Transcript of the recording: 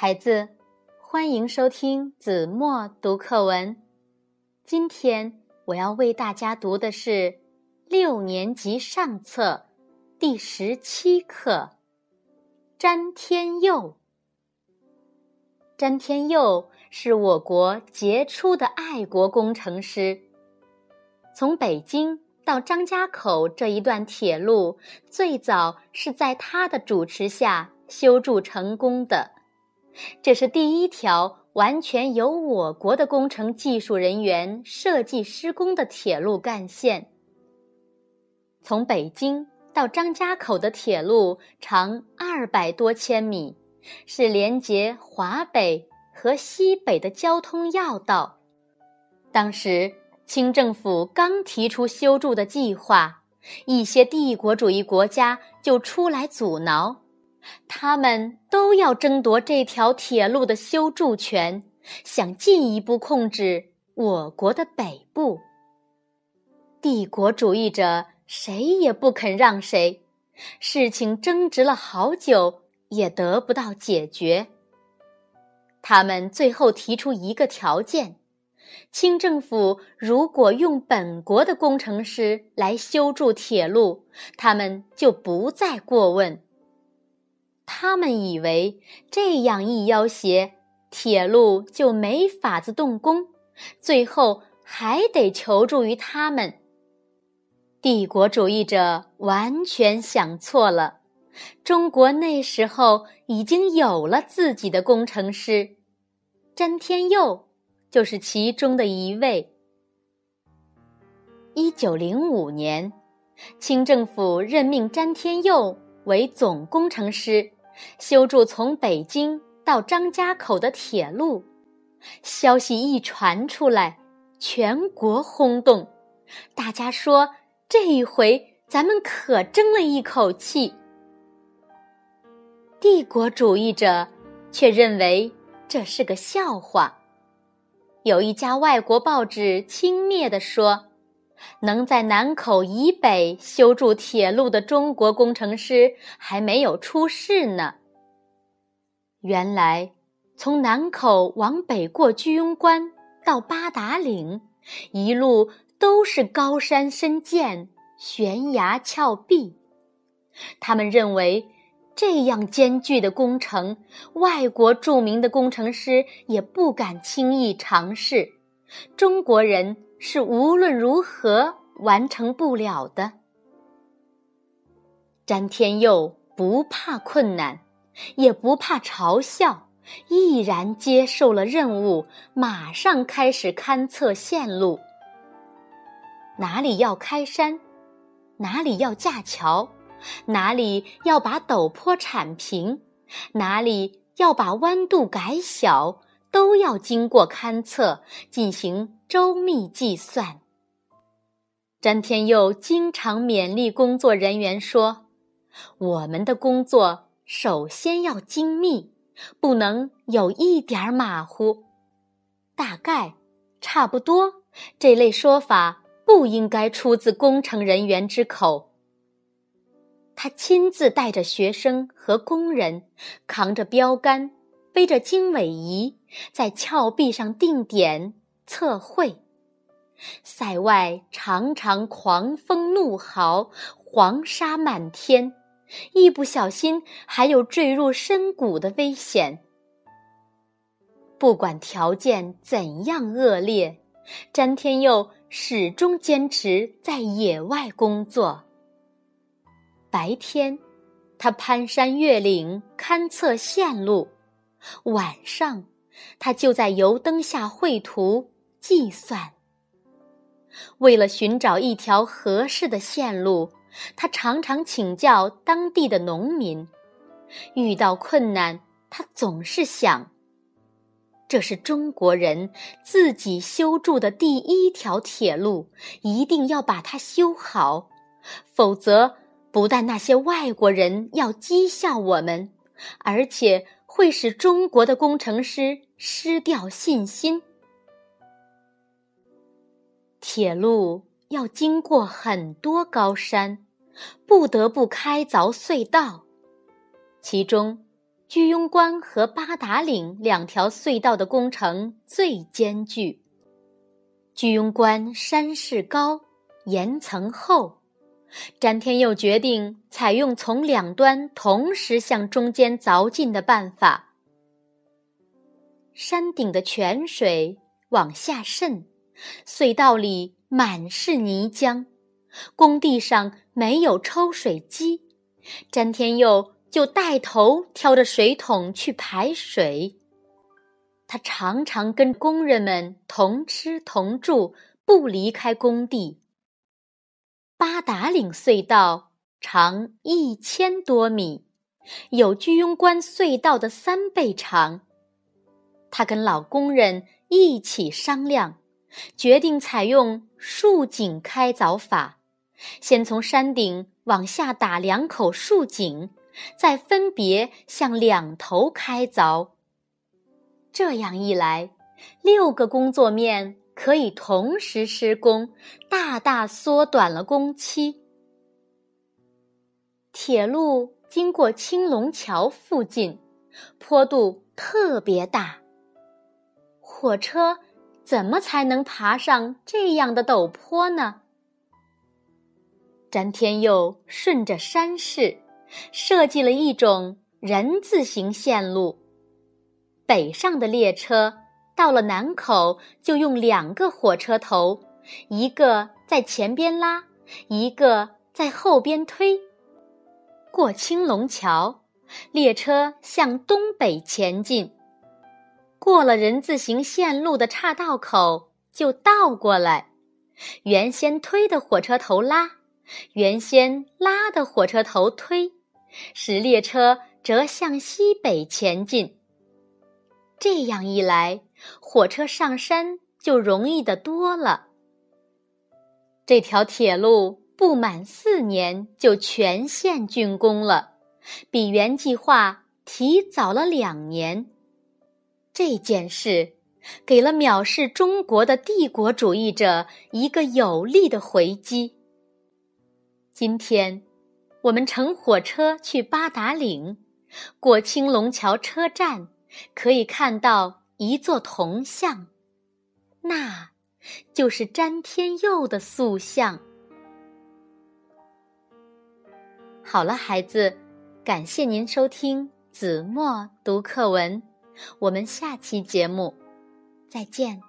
孩子，欢迎收听子墨读课文。今天我要为大家读的是六年级上册第十七课《詹天佑》。詹天佑是我国杰出的爱国工程师。从北京到张家口这一段铁路，最早是在他的主持下修筑成功的。这是第一条完全由我国的工程技术人员设计施工的铁路干线。从北京到张家口的铁路长二百多千米，是连接华北和西北的交通要道。当时清政府刚提出修筑的计划，一些帝国主义国家就出来阻挠。他们都要争夺这条铁路的修筑权，想进一步控制我国的北部。帝国主义者谁也不肯让谁，事情争执了好久也得不到解决。他们最后提出一个条件：清政府如果用本国的工程师来修筑铁路，他们就不再过问。他们以为这样一要挟，铁路就没法子动工，最后还得求助于他们。帝国主义者完全想错了。中国那时候已经有了自己的工程师，詹天佑就是其中的一位。一九零五年，清政府任命詹天佑为总工程师。修筑从北京到张家口的铁路，消息一传出来，全国轰动。大家说：“这一回咱们可争了一口气。”帝国主义者却认为这是个笑话。有一家外国报纸轻蔑地说：“能在南口以北修筑铁路的中国工程师还没有出世呢。”原来，从南口往北过居庸关到八达岭，一路都是高山深涧、悬崖峭壁。他们认为，这样艰巨的工程，外国著名的工程师也不敢轻易尝试。中国人是无论如何完成不了的。詹天佑不怕困难。也不怕嘲笑，毅然接受了任务，马上开始勘测线路。哪里要开山，哪里要架桥，哪里要把陡坡铲平，哪里要把弯度改小，都要经过勘测，进行周密计算。詹天佑经常勉励工作人员说：“我们的工作。”首先要精密，不能有一点马虎。大概、差不多这类说法不应该出自工程人员之口。他亲自带着学生和工人，扛着标杆，背着经纬仪，在峭壁上定点测绘。塞外常常狂风怒号，黄沙满天。一不小心，还有坠入深谷的危险。不管条件怎样恶劣，詹天佑始终坚持在野外工作。白天，他攀山越岭勘测线路；晚上，他就在油灯下绘图计算。为了寻找一条合适的线路。他常常请教当地的农民，遇到困难，他总是想：这是中国人自己修筑的第一条铁路，一定要把它修好，否则不但那些外国人要讥笑我们，而且会使中国的工程师失掉信心。铁路要经过很多高山。不得不开凿隧道，其中居庸关和八达岭两条隧道的工程最艰巨。居庸关山势高，岩层厚，詹天佑决定采用从两端同时向中间凿进的办法。山顶的泉水往下渗，隧道里满是泥浆，工地上没有抽水机，詹天佑。就带头挑着水桶去排水，他常常跟工人们同吃同住，不离开工地。八达岭隧道长一千多米，有居庸关隧道的三倍长。他跟老工人一起商量，决定采用竖井开凿法，先从山顶往下打两口竖井。再分别向两头开凿。这样一来，六个工作面可以同时施工，大大缩短了工期。铁路经过青龙桥附近，坡度特别大。火车怎么才能爬上这样的陡坡呢？詹天佑顺着山势。设计了一种人字形线路，北上的列车到了南口，就用两个火车头，一个在前边拉，一个在后边推。过青龙桥，列车向东北前进，过了人字形线路的岔道口，就倒过来，原先推的火车头拉，原先拉的火车头推。使列车折向西北前进。这样一来，火车上山就容易的多了。这条铁路不满四年就全线竣工了，比原计划提早了两年。这件事给了藐视中国的帝国主义者一个有力的回击。今天。我们乘火车去八达岭，过青龙桥车站，可以看到一座铜像，那就是詹天佑的塑像。好了，孩子，感谢您收听子墨读课文，我们下期节目再见。